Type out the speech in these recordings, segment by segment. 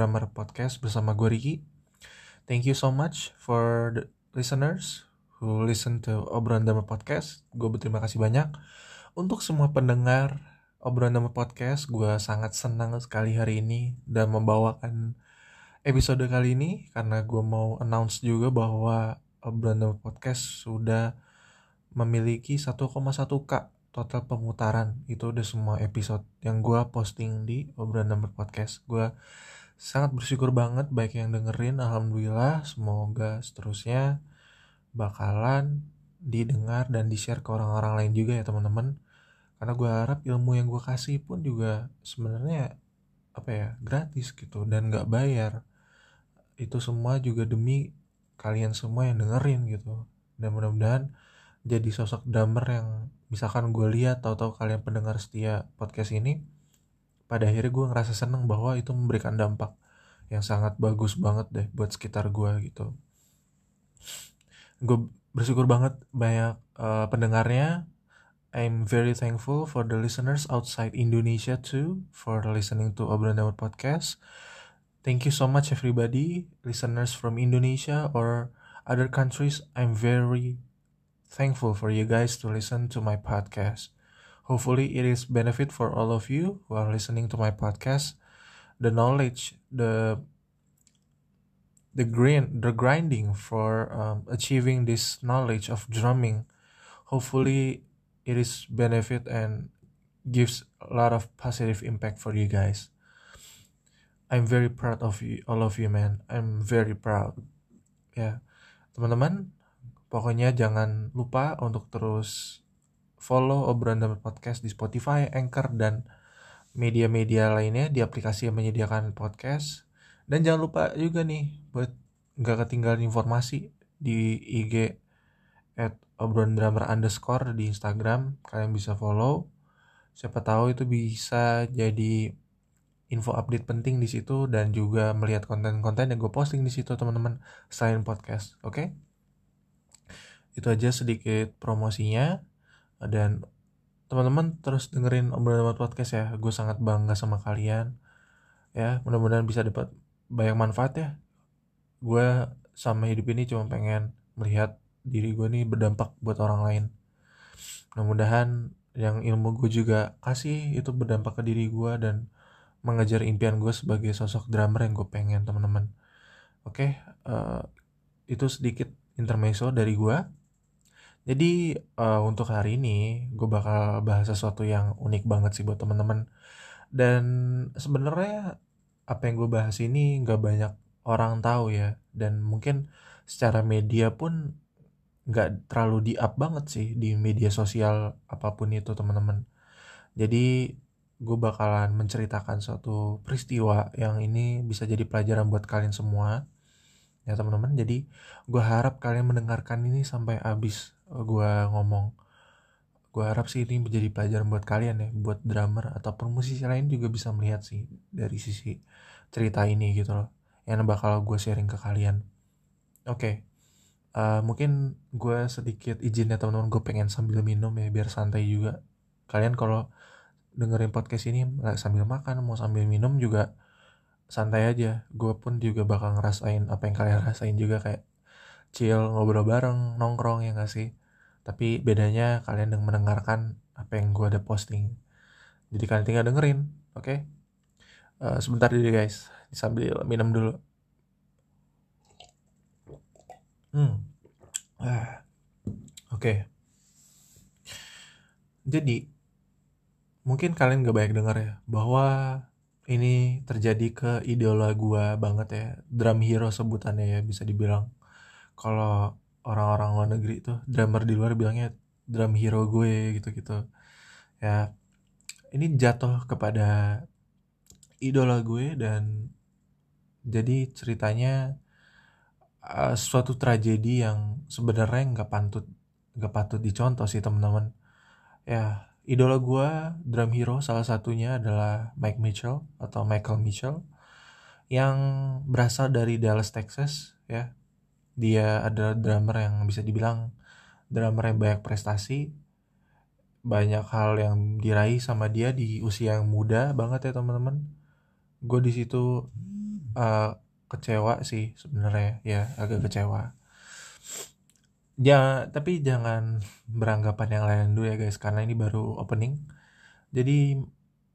Drummer Podcast bersama gue Ricky. Thank you so much for the listeners who listen to Obrolan Drummer Podcast. Gue berterima kasih banyak untuk semua pendengar Obrolan Drummer Podcast. Gue sangat senang sekali hari ini dan membawakan episode kali ini karena gue mau announce juga bahwa Obrolan Drummer Podcast sudah memiliki 1,1k total pemutaran itu udah semua episode yang gue posting di obrolan number podcast. Gue sangat bersyukur banget baik yang dengerin alhamdulillah. Semoga seterusnya bakalan didengar dan di share ke orang-orang lain juga ya teman-teman. Karena gue harap ilmu yang gue kasih pun juga sebenarnya apa ya gratis gitu dan nggak bayar. Itu semua juga demi kalian semua yang dengerin gitu. Dan mudah-mudahan jadi sosok drummer yang misalkan gue lihat tahu-tahu kalian pendengar setia podcast ini pada akhirnya gue ngerasa seneng bahwa itu memberikan dampak yang sangat bagus banget deh buat sekitar gue gitu gue bersyukur banget banyak uh, pendengarnya I'm very thankful for the listeners outside Indonesia too for listening to Obrolan Dawet Podcast. Thank you so much everybody, listeners from Indonesia or other countries. I'm very thankful for you guys to listen to my podcast. Hopefully, it is benefit for all of you who are listening to my podcast. The knowledge, the the grind, the grinding for um, achieving this knowledge of drumming. Hopefully, it is benefit and gives a lot of positive impact for you guys. I'm very proud of you, all of you, man. I'm very proud. Ya, yeah. teman-teman, Pokoknya jangan lupa untuk terus follow obrolan dalam podcast di Spotify, Anchor, dan media-media lainnya di aplikasi yang menyediakan podcast. Dan jangan lupa juga nih buat nggak ketinggalan informasi di IG at obrolan underscore di Instagram. Kalian bisa follow. Siapa tahu itu bisa jadi info update penting di situ dan juga melihat konten-konten yang gue posting di situ teman-teman selain podcast. Oke? Okay? Itu aja sedikit promosinya. Dan teman-teman terus dengerin obrolan podcast ya. Gue sangat bangga sama kalian. Ya mudah-mudahan bisa dapat banyak manfaat ya. Gue sama hidup ini cuma pengen melihat diri gue nih berdampak buat orang lain. Mudah-mudahan yang ilmu gue juga kasih itu berdampak ke diri gue dan mengejar impian gue sebagai sosok drummer yang gue pengen teman-teman. Oke uh, itu sedikit intermezzo dari gue jadi uh, untuk hari ini gue bakal bahas sesuatu yang unik banget sih buat temen-temen. Dan sebenarnya apa yang gue bahas ini nggak banyak orang tahu ya. Dan mungkin secara media pun nggak terlalu di up banget sih di media sosial apa pun itu teman-teman. Jadi gue bakalan menceritakan suatu peristiwa yang ini bisa jadi pelajaran buat kalian semua ya teman-teman jadi gue harap kalian mendengarkan ini sampai habis gue ngomong gue harap sih ini menjadi pelajaran buat kalian ya buat drummer ataupun musisi lain juga bisa melihat sih dari sisi cerita ini gitu loh yang bakal gue sharing ke kalian. Oke okay. uh, eh, mungkin gue sedikit izin ya teman-teman gue pengen sambil minum ya biar santai juga. Kalian kalau dengerin podcast ini sambil makan mau sambil minum juga santai aja. Gue pun juga bakal ngerasain apa yang kalian rasain juga kayak chill ngobrol bareng nongkrong ya gak sih tapi bedanya kalian yang mendengarkan apa yang gue ada posting jadi kalian tinggal dengerin oke okay? uh, eh, sebentar dulu guys sambil minum dulu hmm ah. oke okay. jadi mungkin kalian gak banyak dengar ya bahwa ini terjadi ke idola gue banget ya drum hero sebutannya ya bisa dibilang kalau orang-orang luar negeri tuh drummer di luar bilangnya drum hero gue gitu-gitu. Ya ini jatuh kepada idola gue dan jadi ceritanya uh, suatu tragedi yang sebenarnya nggak pantut nggak patut dicontoh sih teman-teman. Ya idola gue drum hero salah satunya adalah Mike Mitchell atau Michael Mitchell yang berasal dari Dallas Texas ya dia adalah drummer yang bisa dibilang drummer yang banyak prestasi banyak hal yang diraih sama dia di usia yang muda banget ya teman-teman. Gue di situ uh, kecewa sih sebenarnya ya agak kecewa. Ya tapi jangan beranggapan yang lain dulu ya guys karena ini baru opening. Jadi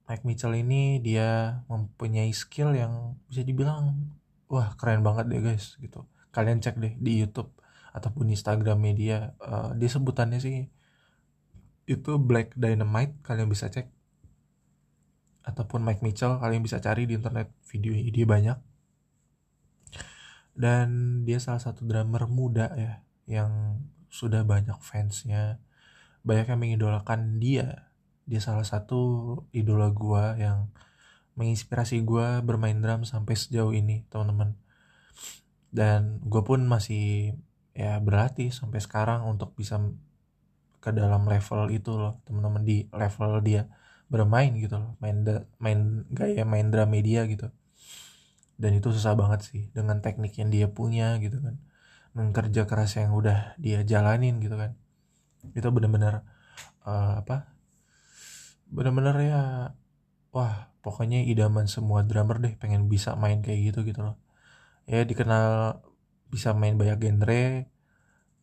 Mike Mitchell ini dia mempunyai skill yang bisa dibilang wah keren banget deh guys gitu kalian cek deh di YouTube ataupun Instagram media uh, dia sebutannya sih itu Black Dynamite kalian bisa cek. Ataupun Mike Mitchell kalian bisa cari di internet video dia banyak. Dan dia salah satu drummer muda ya yang sudah banyak fansnya banyak yang mengidolakan dia. Dia salah satu idola gua yang menginspirasi gua bermain drum sampai sejauh ini teman-teman dan gue pun masih ya berlatih sampai sekarang untuk bisa ke dalam level itu loh teman-teman di level dia bermain gitu loh main main gaya main drum media gitu. Dan itu susah banget sih dengan teknik yang dia punya gitu kan. Dengan kerja keras yang udah dia jalanin gitu kan. Itu bener-bener uh, apa bener-bener ya wah pokoknya idaman semua drummer deh pengen bisa main kayak gitu gitu loh ya dikenal bisa main banyak genre.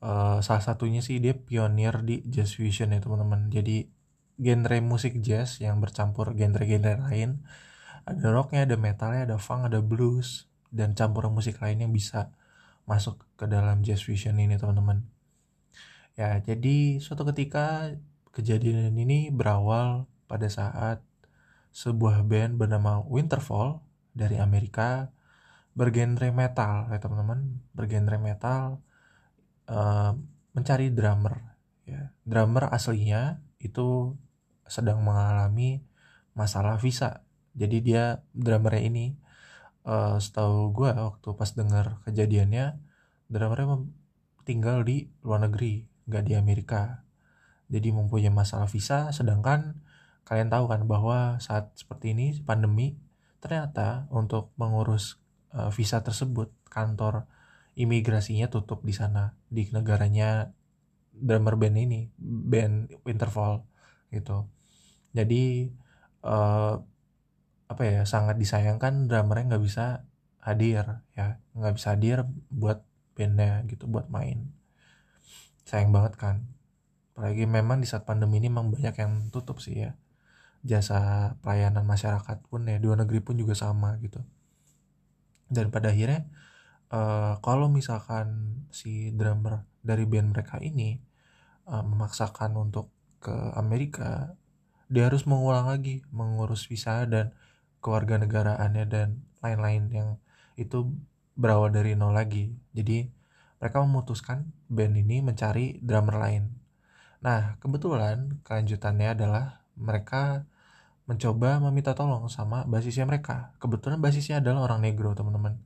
Uh, salah satunya sih dia pionir di jazz fusion ya teman-teman. Jadi genre musik jazz yang bercampur genre-genre lain. Ada rocknya ada metalnya ada funk ada blues dan campuran musik lain yang bisa masuk ke dalam jazz fusion ini teman-teman. Ya jadi suatu ketika kejadian ini berawal pada saat sebuah band bernama Winterfall dari Amerika bergenre metal. Ya teman-teman. Bergenre metal uh, mencari drummer ya. Drummer aslinya itu sedang mengalami masalah visa. Jadi dia drummernya ini uh, setahu gue waktu pas dengar kejadiannya drummernya tinggal di luar negeri nggak di Amerika. Jadi mempunyai masalah visa sedangkan kalian tahu kan bahwa saat seperti ini pandemi ternyata untuk mengurus uh, visa tersebut kantor imigrasinya tutup di sana di negaranya drummer band ini band Winterfall gitu. Jadi uh, apa ya sangat disayangkan drummernya nggak bisa hadir ya. Nggak bisa hadir buat bandnya gitu buat main. Sayang banget kan. Apalagi memang di saat pandemi ini memang banyak yang tutup sih ya. Jasa pelayanan masyarakat pun ya dua negeri pun juga sama gitu dan pada akhirnya uh, kalau misalkan si drummer dari band mereka ini uh, memaksakan untuk ke Amerika dia harus mengulang lagi mengurus visa dan kewarganegaraannya dan lain-lain yang itu berawal dari nol lagi. Jadi mereka memutuskan band ini mencari drummer lain. Nah kebetulan kelanjutannya adalah mereka mencoba meminta tolong sama basisnya mereka. Kebetulan basisnya adalah orang negro, teman-teman.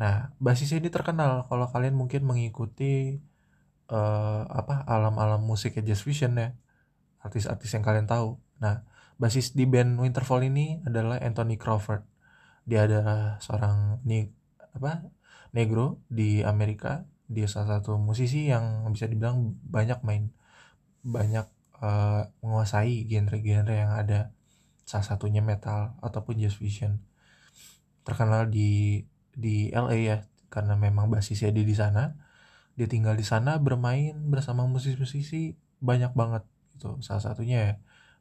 Nah, basisnya ini terkenal kalau kalian mungkin mengikuti uh, apa alam-alam musik jazz fusion ya. Artis-artis yang kalian tahu. Nah, basis di band Winterfall ini adalah Anthony Crawford. Dia adalah seorang ni apa negro di Amerika. Dia salah satu musisi yang bisa dibilang banyak main banyak uh, menguasai genre-genre yang ada salah satunya metal ataupun jazz fusion. Terkenal di di LA ya karena memang basisnya di di sana. Dia tinggal di sana bermain bersama musisi-musisi banyak banget gitu. Salah satunya ya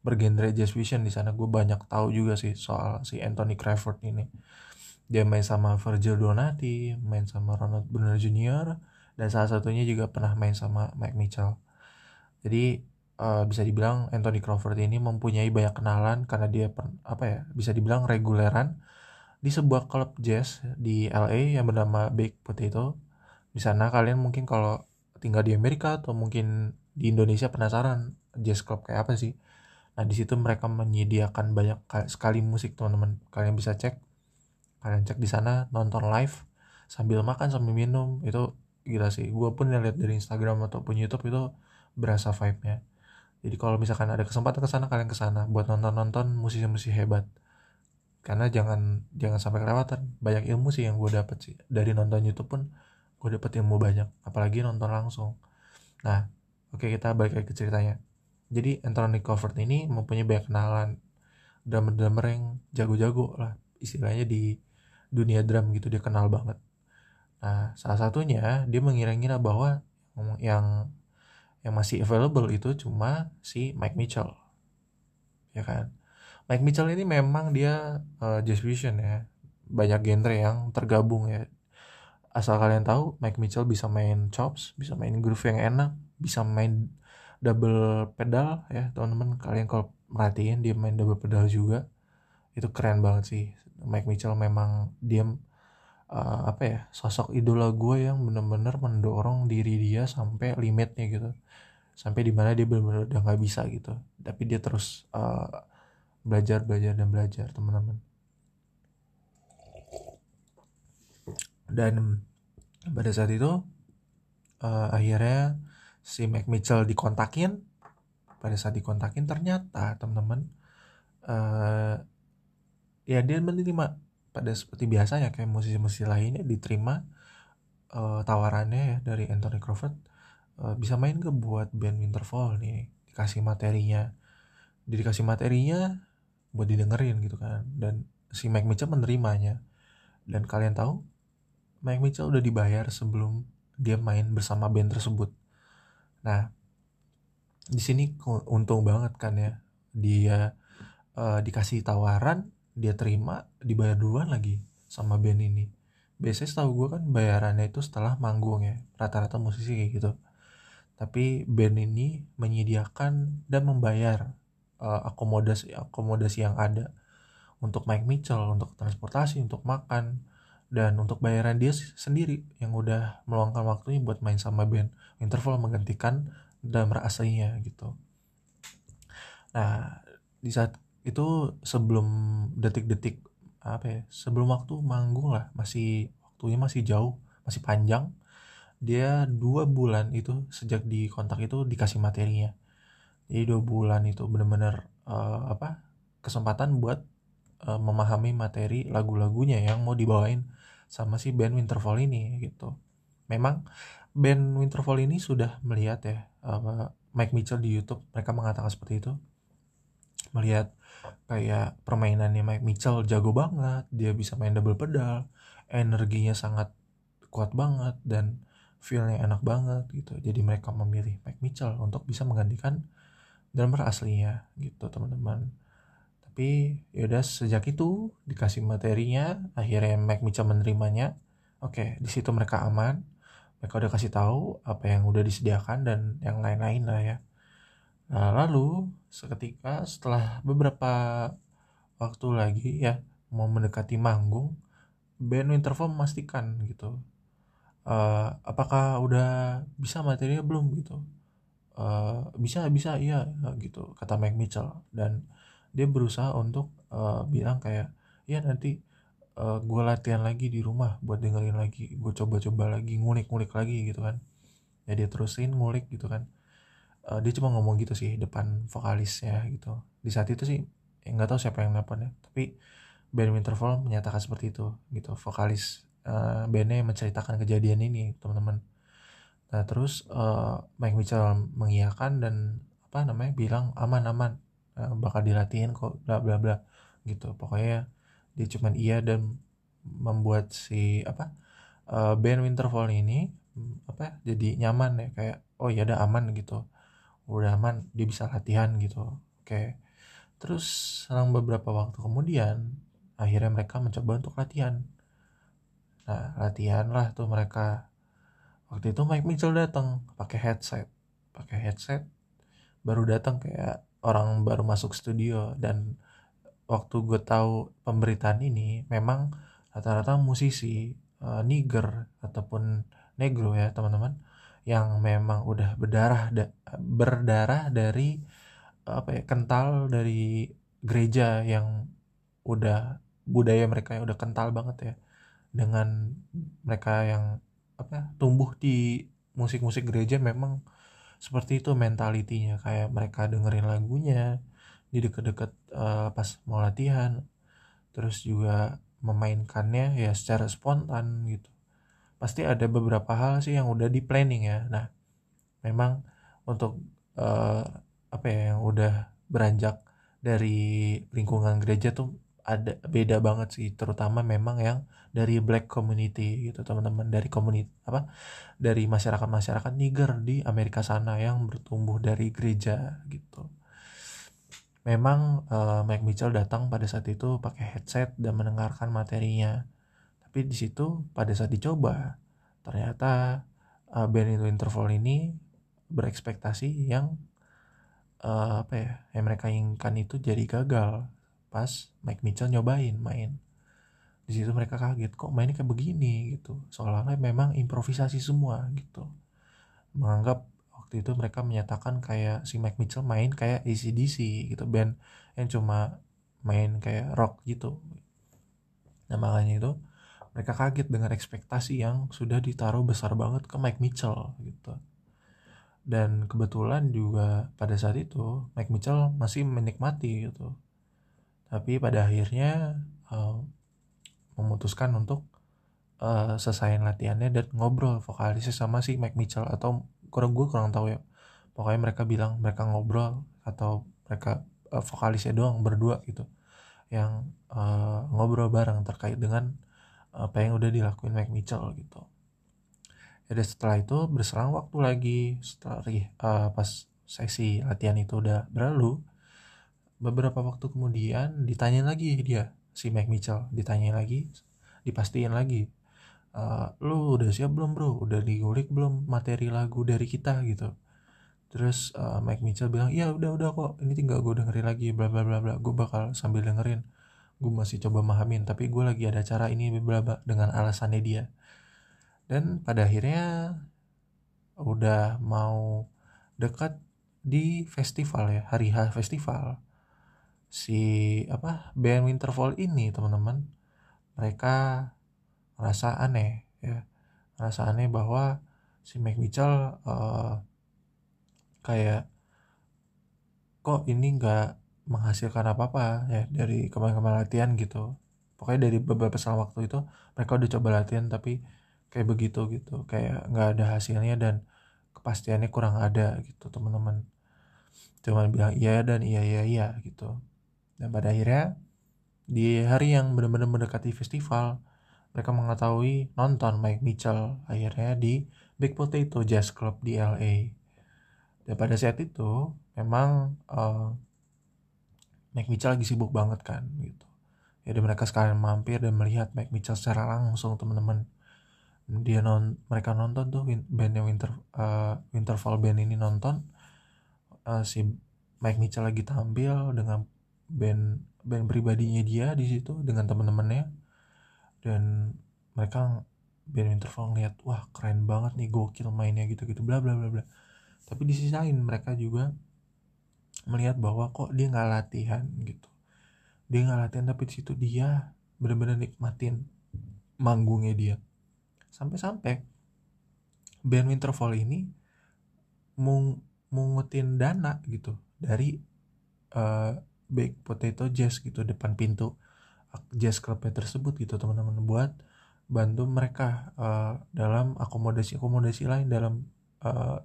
bergenre jazz fusion di sana. Gue banyak tahu juga sih soal si Anthony Crawford ini. Dia main sama Virgil Donati main sama Ronald Burner Jr dan salah satunya juga pernah main sama Mike Mitchell. Jadi uh, bisa dibilang Anthony Crawford ini mempunyai banyak kenalan karena dia per, apa ya bisa dibilang reguleran di sebuah klub jazz di LA yang bernama Big Potato. Di sana kalian mungkin kalau tinggal di Amerika atau mungkin di Indonesia penasaran jazz club kayak apa sih? Nah di situ mereka menyediakan banyak sekali musik teman-teman. Kalian bisa cek, kalian cek di sana nonton live sambil makan sambil minum itu gila sih. Gue pun lihat dari Instagram ataupun YouTube itu berasa vibe-nya jadi kalau misalkan ada kesempatan ke sana kalian ke sana buat nonton-nonton musisi-musisi hebat. Karena jangan jangan sampai kelewatan. Banyak ilmu sih yang gue dapet sih. Dari nonton YouTube pun gue dapet ilmu banyak. Apalagi nonton langsung. Nah oke okay, kita balik lagi ke ceritanya. Jadi Anthony Crawford ini mempunyai banyak kenalan. Drummer-drummer yang jago-jago lah. Istilahnya di dunia drum gitu dia kenal banget. Nah salah satunya dia mengira-ngira bahwa yang yang masih available itu cuma si Mike Mitchell. Ya kan? Mike Mitchell ini memang dia uh, jazz fusion ya. Banyak genre yang tergabung ya. Asal kalian tahu Mike Mitchell bisa main chops bisa main groove yang enak bisa main double pedal ya teman-teman. Kalian kalau merhatiin dia main double pedal juga. Itu keren banget sih. Mike Mitchell memang dia uh, apa ya sosok idola gue yang bener-bener mendorong diri dia sampai limitnya gitu. Sampai di mana dia benar-benar udah nggak bisa gitu. Tapi dia terus uh, belajar belajar dan belajar teman-teman. Dan pada saat itu uh, akhirnya si Mac Mitchell dikontakin. Pada saat dikontakin ternyata teman-teman uh, ya dia menerima pada seperti biasanya kayak musisi-musisi lainnya diterima uh, tawarannya ya dari Anthony Crawford uh, bisa main ke buat band Winterfall nih dikasih materinya. Dikasih materinya buat didengerin gitu kan dan si Mike Mitchell menerimanya. Dan kalian tahu Mike Mitchell udah dibayar sebelum dia main bersama band tersebut. Nah di sini untung banget kan ya dia uh, dikasih tawaran dia terima dibayar duluan lagi sama band ini. Biasanya setahu gue kan bayarannya itu setelah manggung ya rata-rata musisi kayak gitu. Tapi band ini menyediakan dan membayar uh, akomodasi akomodasi yang ada untuk Mike Mitchell untuk transportasi untuk makan dan untuk bayaran dia sendiri yang udah meluangkan waktunya buat main sama band. Interval menggantikan drummer aslinya gitu. Nah di saat itu sebelum detik-detik apa ya sebelum waktu manggung lah masih waktunya masih jauh masih panjang. Dia dua bulan itu sejak di kontak itu dikasih materinya. Jadi dua bulan itu bener-bener uh, apa kesempatan buat uh, memahami materi lagu-lagunya yang mau dibawain sama si band Winterfall ini gitu. Memang band Winterfall ini sudah melihat ya uh, Mike Mitchell di YouTube mereka mengatakan seperti itu. Melihat kayak permainannya Mike Mitchell jago banget dia bisa main double pedal energinya sangat kuat banget dan feelnya enak banget gitu. Jadi mereka memilih Mike Mitchell untuk bisa menggantikan drummer aslinya gitu teman-teman. Tapi yaudah sejak itu dikasih materinya akhirnya Mike Mitchell menerimanya. Oke di situ mereka aman. Mereka udah kasih tahu apa yang udah disediakan dan yang lain-lain lah ya. Nah lalu seketika setelah beberapa waktu lagi ya mau mendekati manggung band Winterfall memastikan gitu uh, apakah udah bisa materinya belum? Gitu. Uh, bisa bisa iya gitu kata Mike Mitchell. Dan dia berusaha untuk uh, bilang kayak ya nanti uh, gue latihan lagi di rumah buat dengerin lagi gue coba-coba lagi ngulik-ngulik lagi gitu kan. Ya dia terusin ngulik gitu kan uh, dia cuma ngomong gitu sih depan vokalisnya gitu. Di saat itu sih ya nggak tahu siapa yang nelfon ya tapi band Winterfall menyatakan seperti itu gitu. Vokalis uh, bandnya menceritakan kejadian ini teman-teman. Nah terus uh, Mike Mitchell mengiyakan dan apa namanya bilang aman aman uh, bakal dilatihin kok bla bla bla gitu. Pokoknya dia cuman iya dan membuat si apa uh, band Winterfall ini apa jadi nyaman ya kayak oh ya udah aman gitu udah aman dia bisa latihan gitu. Oke. Terus selang beberapa waktu kemudian akhirnya mereka mencoba untuk latihan. Nah latihan lah tuh mereka. Waktu itu Mike Mitchell datang pakai headset. Pakai headset baru datang kayak orang baru masuk studio. Dan waktu gue tahu pemberitaan ini memang rata-rata musisi uh, Niger ataupun Negro ya teman-teman yang memang udah berdarah da berdarah dari apa ya kental dari gereja yang udah budaya mereka yang udah kental banget ya. Dengan mereka yang apa tumbuh di musik-musik gereja memang seperti itu mentalitinya. Kayak mereka dengerin lagunya di deket-deket uh, pas mau latihan. Terus juga memainkannya ya secara spontan gitu pasti ada beberapa hal sih yang udah di planning ya. Nah memang untuk uh, apa ya yang udah beranjak dari lingkungan gereja tuh ada beda banget sih. Terutama memang yang dari black community gitu teman-teman. Dari komunitas apa dari masyarakat masyarakat Niger di Amerika sana yang bertumbuh dari gereja gitu. Memang uh, Mike Mitchell datang pada saat itu pakai headset dan mendengarkan materinya tapi di situ pada saat dicoba ternyata uh, band itu interval ini berekspektasi yang uh, apa ya yang mereka inginkan itu jadi gagal pas Mike Mitchell nyobain main. Di situ mereka kaget kok mainnya kayak begini? gitu. Soalnya memang improvisasi semua gitu. Menganggap waktu itu mereka menyatakan kayak si Mike Mitchell main kayak ACDC gitu. Band yang cuma main kayak rock gitu. Nah makanya itu mereka kaget dengan ekspektasi yang sudah ditaruh besar banget ke Mike Mitchell gitu. Dan kebetulan juga pada saat itu Mike Mitchell masih menikmati gitu. Tapi pada akhirnya uh, memutuskan untuk uh, selesaiin latihannya dan ngobrol vokalisnya sama si Mike Mitchell atau kurang gue kurang tahu ya. Pokoknya mereka bilang mereka ngobrol atau mereka uh, vokalisnya doang berdua gitu. Yang uh, ngobrol bareng terkait dengan apa yang udah dilakuin Mike Mitchell gitu. Ya setelah itu berselang waktu lagi. Setelah uh, pas sesi latihan itu udah berlalu beberapa waktu kemudian ditanya lagi dia si Mike Mitchell ditanya lagi dipastiin lagi uh, lu udah siap belum bro? Udah digulik belum materi lagu dari kita? gitu. Terus uh, Mike Mitchell bilang iya udah udah kok. Ini tinggal gue dengerin lagi bla bla bla bla. Gue bakal sambil dengerin gue masih coba mahamin tapi gue lagi ada cara ini bla dengan alasannya dia. Dan pada akhirnya udah mau dekat di festival ya hari H festival. Si apa band Winterfall ini teman-teman mereka merasa aneh ya. Merasa aneh bahwa si Mike Mitchell uh, kayak kok ini nggak menghasilkan apa-apa ya dari kemarin-kemarin latihan gitu. Pokoknya dari beberapa saat waktu itu mereka udah coba latihan tapi kayak begitu gitu. Kayak nggak ada hasilnya dan kepastiannya kurang ada gitu teman-teman. Cuman bilang iya dan iya iya iya gitu. Dan pada akhirnya di hari yang benar-benar mendekati festival, mereka mengetahui nonton Mike Mitchell akhirnya di Big Potato Jazz Club di LA. Dan pada saat itu memang uh, Mike Mitchell lagi sibuk banget kan gitu. Jadi mereka sekalian mampir dan melihat Mike Mitchell secara langsung teman-teman. Dia non mereka nonton tuh bandnya Winter uh, Winterfall band ini nonton uh, si Mike Mitchell lagi tampil dengan band band pribadinya dia di situ dengan teman-temannya dan mereka band Interval ngeliat wah keren banget nih gokil mainnya gitu gitu bla bla bla bla tapi di sisi lain mereka juga melihat bahwa kok dia nggak latihan gitu. Dia nggak latihan tapi di situ dia benar-benar nikmatin manggungnya dia. Sampai-sampai band Winterfall ini mungutin dana gitu dari uh, Big Potato Jazz gitu depan pintu jazz clubnya tersebut gitu teman-teman buat bantu mereka uh, dalam akomodasi akomodasi lain dalam uh,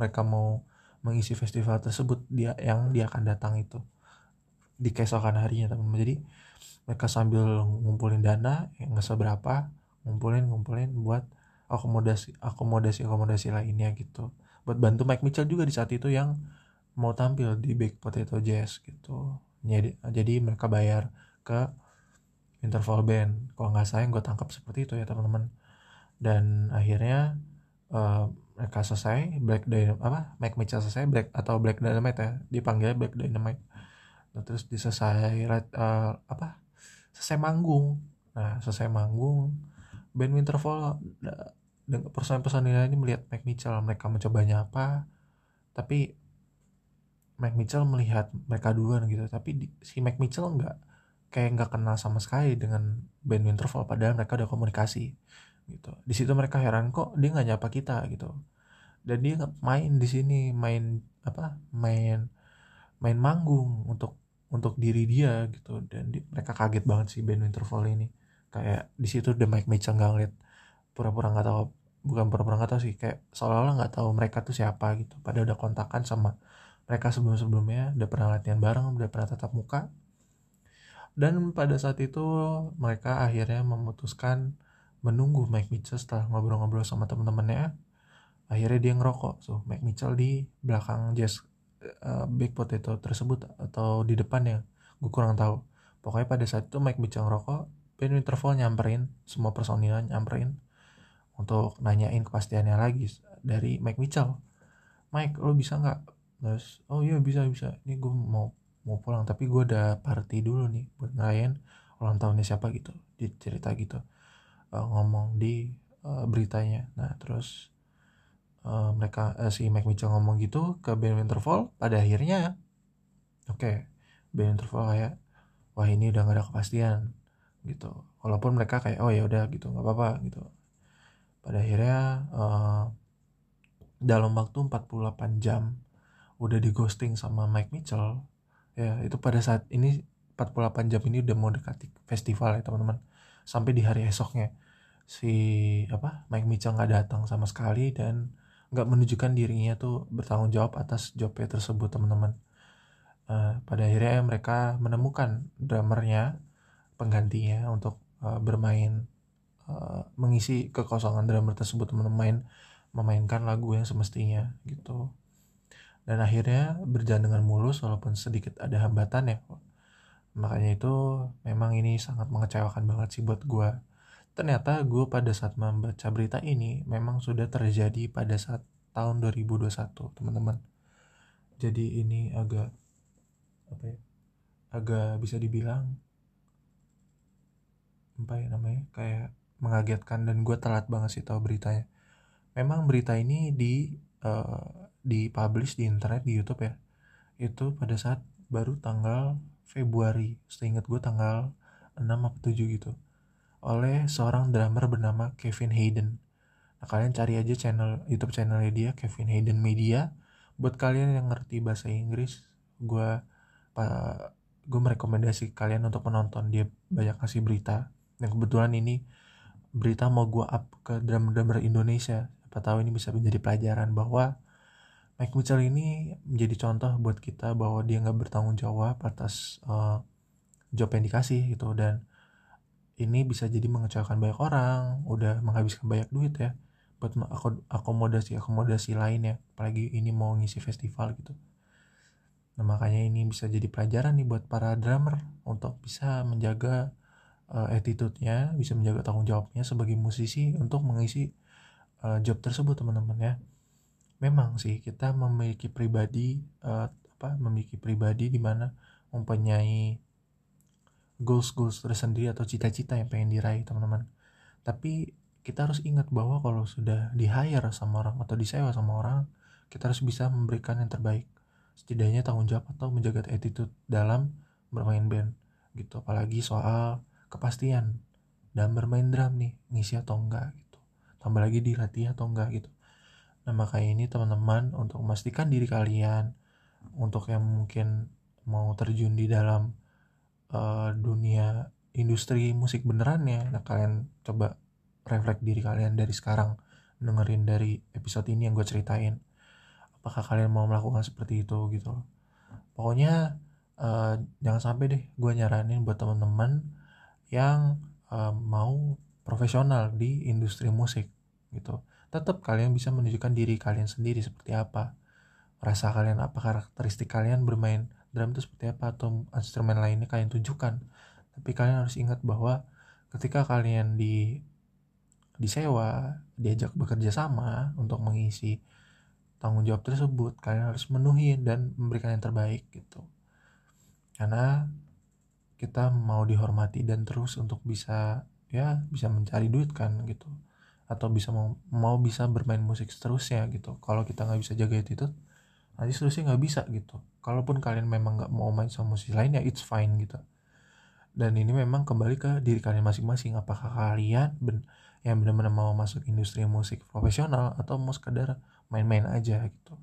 mereka mau mengisi festival tersebut dia yang dia akan datang itu. Di keesokan harinya teman-teman. Jadi mereka sambil ngumpulin dana yang nggak seberapa ngumpulin ngumpulin buat akomodasi akomodasi akomodasi lainnya gitu. Buat bantu Mike Mitchell juga di saat itu yang mau tampil di Big Potato Jazz gitu. Jadi, jadi mereka bayar ke interval band. Kalau nggak sayang gue tangkap seperti itu ya teman-teman. Dan akhirnya uh, mereka selesai Black Dynamite apa? Mike Mitchell selesai Black atau Black Dynamite ya. Dipanggil Black Dynamite. Nah, terus diselesai uh, apa? Selesai manggung. Nah selesai manggung band Winterfall personil-personil ini melihat Mike Mitchell. Mereka mencobanya apa? Tapi Mike Mitchell melihat mereka duluan gitu. Tapi di, si Mike Mitchell nggak kayak nggak kenal sama sekali dengan band Winterfall. Padahal mereka udah komunikasi gitu. Di situ mereka heran kok dia nggak nyapa kita? gitu. Dan dia main di sini main apa main main manggung untuk untuk diri dia gitu. Dan di, mereka kaget banget sih band Winterfall ini. Kayak di situ udah Mike Mitchell nggak ngeliat pura-pura nggak tahu bukan pura-pura nggak tahu sih kayak seolah-olah nggak tahu mereka tuh siapa gitu. Padahal udah kontakan sama mereka sebelum-sebelumnya udah pernah latihan bareng udah pernah tatap muka. Dan pada saat itu mereka akhirnya memutuskan menunggu Mike Mitchell setelah ngobrol-ngobrol sama teman-temannya akhirnya dia ngerokok. So Mike Mitchell di belakang Jazz uh, Big Potato tersebut atau di depannya. Gue kurang tahu. Pokoknya pada saat itu Mike Mitchell ngerokok Ben Winterfall nyamperin semua personilnya nyamperin untuk nanyain kepastiannya lagi dari Mike Mitchell. Mike lo bisa nggak? Terus oh iya bisa bisa. Ini gue mau mau pulang tapi gue ada party dulu nih buat ngerayain ulang tahunnya siapa gitu di cerita gitu uh, ngomong di uh, beritanya. Nah terus uh, mereka uh, si Mike Mitchell ngomong gitu ke Ben Winterfall pada akhirnya oke okay, Ben Winterfall kayak wah ini udah gak ada kepastian gitu. Walaupun mereka kayak oh ya udah gitu nggak apa-apa gitu. Pada akhirnya uh, dalam waktu 48 jam udah di ghosting sama Mike Mitchell ya itu pada saat ini 48 jam ini udah mau dekati festival ya teman-teman sampai di hari esoknya. Si apa Mike Mitchell nggak datang sama sekali dan nggak menunjukkan dirinya tuh bertanggung jawab atas jobnya tersebut teman-teman. Uh, pada akhirnya mereka menemukan drummernya penggantinya untuk uh, bermain uh, mengisi kekosongan drummer tersebut teman-teman. Memainkan lagu yang semestinya gitu. Dan akhirnya berjalan dengan mulus walaupun sedikit ada hambatan ya makanya itu memang ini sangat mengecewakan banget sih buat gue ternyata gue pada saat membaca berita ini memang sudah terjadi pada saat tahun 2021 teman-teman. Jadi ini agak apa ya agak bisa dibilang apa ya namanya kayak mengagetkan dan gue telat banget sih tahu beritanya. Memang berita ini di uh, dipublish di internet di YouTube ya. Itu pada saat baru tanggal Februari seingat gue tanggal 6 atau 7 gitu oleh seorang drummer bernama Kevin Hayden. Nah kalian cari aja channel YouTube channelnya dia Kevin Hayden Media. Buat kalian yang ngerti bahasa Inggris gue gue merekomendasi kalian untuk menonton. Dia banyak kasih berita. Yang kebetulan ini berita mau gue up ke drummer-drummer Indonesia. Siapa tahu ini bisa menjadi pelajaran bahwa Mike Mitchell ini menjadi contoh buat kita bahwa dia nggak bertanggung jawab atas uh, job yang dikasih gitu. Dan ini bisa jadi mengecewakan banyak orang, udah menghabiskan banyak duit ya buat akomodasi akomodasi lain ya, apalagi ini mau ngisi festival gitu. Nah makanya ini bisa jadi pelajaran nih buat para drummer untuk bisa menjaga uh, attitude-nya, bisa menjaga tanggung jawabnya sebagai musisi untuk mengisi uh, job tersebut teman-teman ya memang sih kita memiliki pribadi uh, apa memiliki pribadi di mana mempunyai goals goals tersendiri atau cita-cita yang pengen diraih teman-teman. Tapi kita harus ingat bahwa kalau sudah di hire sama orang atau disewa sama orang kita harus bisa memberikan yang terbaik. Setidaknya tanggung jawab atau menjaga attitude dalam bermain band gitu. Apalagi soal kepastian dan bermain drum nih ngisi atau enggak gitu. Tambah lagi dilatih atau enggak gitu Nah makanya ini teman-teman untuk memastikan diri kalian untuk yang mungkin mau terjun di dalam uh, dunia industri musik beneran ya, nah kalian coba refleks diri kalian dari sekarang dengerin dari episode ini yang gue ceritain. Apakah kalian mau melakukan seperti itu gitu? Pokoknya uh, jangan sampai deh gue nyaranin buat teman-teman yang uh, mau profesional di industri musik gitu tetap kalian bisa menunjukkan diri kalian sendiri seperti apa. Rasa kalian apa karakteristik kalian bermain drum itu seperti apa atau instrumen lainnya kalian tunjukkan. Tapi kalian harus ingat bahwa ketika kalian di disewa diajak bekerja sama untuk mengisi tanggung jawab tersebut kalian harus menuhi dan memberikan yang terbaik gitu. Karena kita mau dihormati dan terus untuk bisa ya bisa mencari duit kan gitu atau bisa mau mau bisa bermain musik seterusnya gitu. Kalau kita nggak bisa jaga itu nanti seterusnya nggak bisa gitu. Kalaupun kalian memang nggak mau main sama musik lain ya it's fine gitu. Dan ini memang kembali ke diri kalian masing-masing. Apakah kalian ben yang benar-benar mau masuk industri musik profesional atau mau sekedar main-main aja gitu.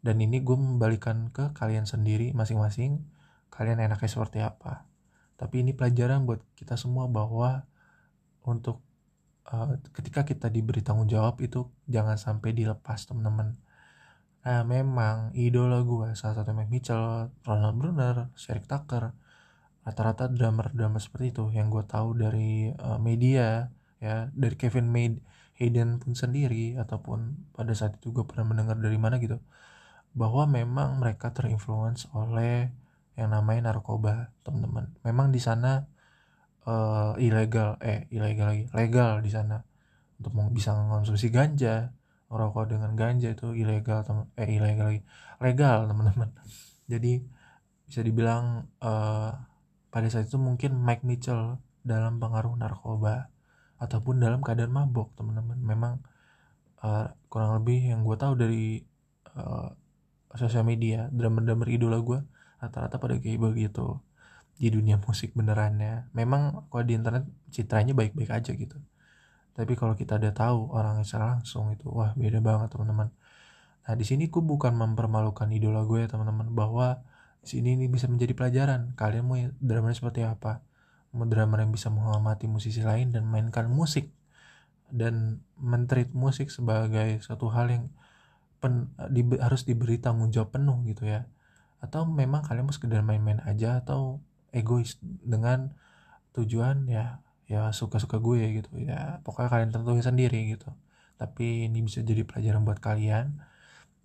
Dan ini gue membalikan ke kalian sendiri masing-masing kalian enaknya seperti apa. Tapi ini pelajaran buat kita semua bahwa untuk uh, ketika kita diberi tanggung jawab itu jangan sampai dilepas teman-teman. Nah memang idola gue salah satu Mike Mitchell Ronald Brunner Sherrick Tucker rata-rata drummer-drummer seperti itu. Yang gue tahu dari uh, media ya dari Kevin Made Hayden pun sendiri ataupun pada saat itu gue pernah mendengar dari mana gitu bahwa memang mereka terinfluence oleh yang namanya narkoba teman-teman. Memang di sana uh, ilegal eh ilegal lagi legal di sana. Untuk bisa mengonsumsi ganja rokok dengan ganja itu ilegal teman eh ilegal lagi. Legal teman-teman. Jadi bisa dibilang uh, pada saat itu mungkin Mike Mitchell dalam pengaruh narkoba ataupun dalam keadaan mabok teman-teman. Memang uh, kurang lebih yang gue tahu dari uh, sosial media drummer-drummer idola gue rata-rata pada kayak begitu di dunia musik benerannya. Memang kalau di internet citranya baik-baik aja gitu. Tapi kalau kita udah tahu orangnya secara langsung itu wah beda banget teman-teman. Nah di sini gue bukan mempermalukan idola gue ya teman-teman bahwa sini ini bisa menjadi pelajaran. Kalian mau drummer seperti apa? Mau drummer yang bisa menghormati musisi lain dan mainkan musik. Dan mentreat musik sebagai satu hal yang pen, di, harus diberi tanggung jawab penuh gitu ya. Atau memang kalian mau sekedar main-main aja atau egois dengan tujuan ya ya suka-suka gue gitu. Ya pokoknya kalian tentuin sendiri gitu. Tapi ini bisa jadi pelajaran buat kalian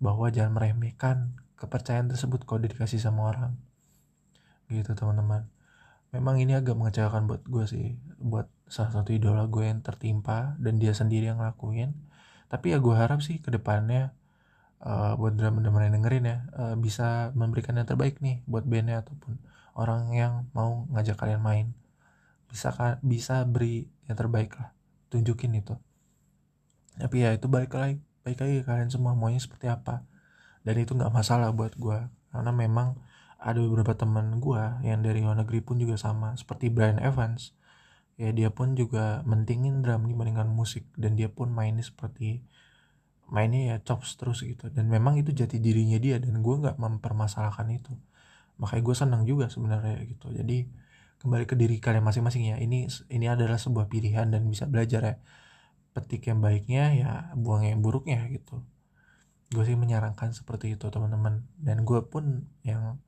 bahwa jangan meremehkan kepercayaan tersebut kalau dikasih sama orang. Gitu teman-teman. Memang ini agak mengecewakan buat gue sih buat salah satu idola gue yang tertimpa dan dia sendiri yang ngelakuin. Tapi ya gue harap sih ke depannya uh, buat drama-drama yang dengerin ya uh, bisa memberikan yang terbaik nih buat bandnya ataupun orang yang mau ngajak kalian main. Bisa bisa beri yang terbaik lah. Tunjukin itu. Tapi ya itu balik lagi baik lagi kalian semua maunya seperti apa. Dan itu nggak masalah buat gue karena memang ada beberapa teman gue yang dari luar negeri pun juga sama. Seperti Brian Evans. Ya dia pun juga mentingin drum dibandingkan musik. Dan dia pun mainnya seperti mainnya ya chops terus gitu. Dan memang itu jati dirinya dia. Dan gue nggak mempermasalahkan itu makanya gue senang juga sebenarnya gitu. Jadi kembali ke diri kalian masing-masing ya. Ini ini adalah sebuah pilihan dan bisa belajar ya. Petik yang baiknya ya buang yang buruknya gitu. Gue sih menyarankan seperti itu teman-teman. Dan gue pun yang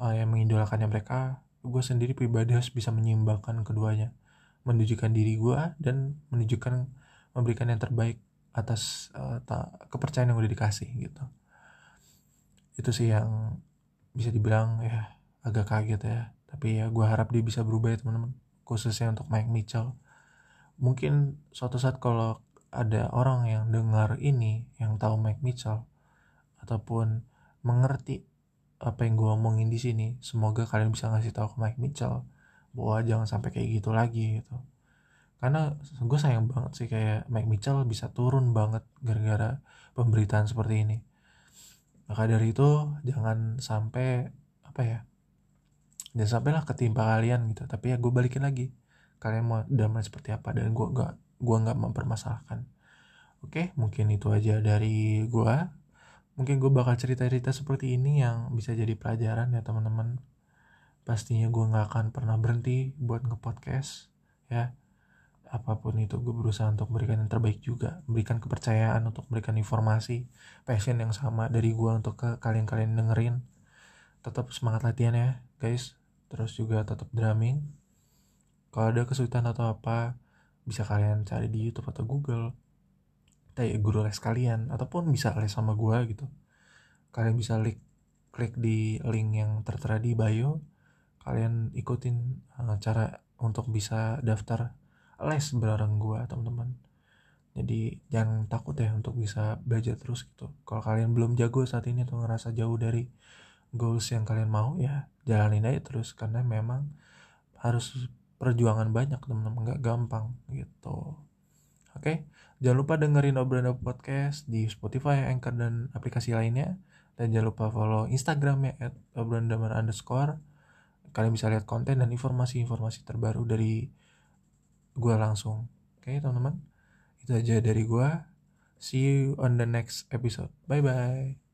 uh, yang mengidolakannya mereka gue sendiri pribadi harus bisa menyeimbangkan keduanya. Menunjukkan diri gue dan menunjukkan memberikan yang terbaik atas uh, kepercayaan yang udah dikasih gitu. Itu sih yang bisa dibilang ya agak kaget ya. Tapi ya gue harap dia bisa berubah ya teman-teman. Khususnya untuk Mike Mitchell. Mungkin suatu saat kalau ada orang yang dengar ini yang tahu Mike Mitchell ataupun mengerti apa yang gue omongin di sini semoga kalian bisa ngasih tahu ke Mike Mitchell bahwa jangan sampai kayak gitu lagi gitu. Karena gue sayang banget sih kayak Mike Mitchell bisa turun banget gara-gara pemberitaan seperti ini maka dari itu jangan sampai apa ya jangan sampailah ketimpa kalian gitu. Tapi ya gue balikin lagi. Kalian mau damai seperti apa dan gue gak gue nggak mempermasalahkan. Oke mungkin itu aja dari gue mungkin gue bakal cerita-cerita seperti ini yang bisa jadi pelajaran ya teman-teman. Pastinya gue nggak akan pernah berhenti buat ngepodcast ya apa pun itu gue berusaha untuk memberikan yang terbaik juga. Memberikan kepercayaan untuk memberikan informasi passion yang sama dari gue untuk ke kalian-kalian dengerin. Tetap semangat latihan ya guys. Terus juga tetap drumming. Kalau ada kesulitan atau apa bisa kalian cari di YouTube atau Google. Kayak guru les kalian ataupun bisa les sama gue gitu. Kalian bisa klik klik di link yang tertera di bio. Kalian ikutin uh, cara untuk bisa daftar les bareng gue teman-teman. Jadi jangan takut ya untuk bisa belajar terus gitu. Kalau kalian belum jago saat ini atau ngerasa jauh dari goals yang kalian mau ya jalanin aja terus. Karena memang harus perjuangan banyak teman-teman. Nggak gampang gitu. Oke? Jangan lupa dengerin obrolan podcast di Spotify Anchor dan aplikasi lainnya. Dan jangan lupa follow Instagramnya at underscore. Kalian bisa lihat konten dan informasi-informasi terbaru dari gue langsung oke teman-teman itu aja dari gue see you on the next episode. Bye bye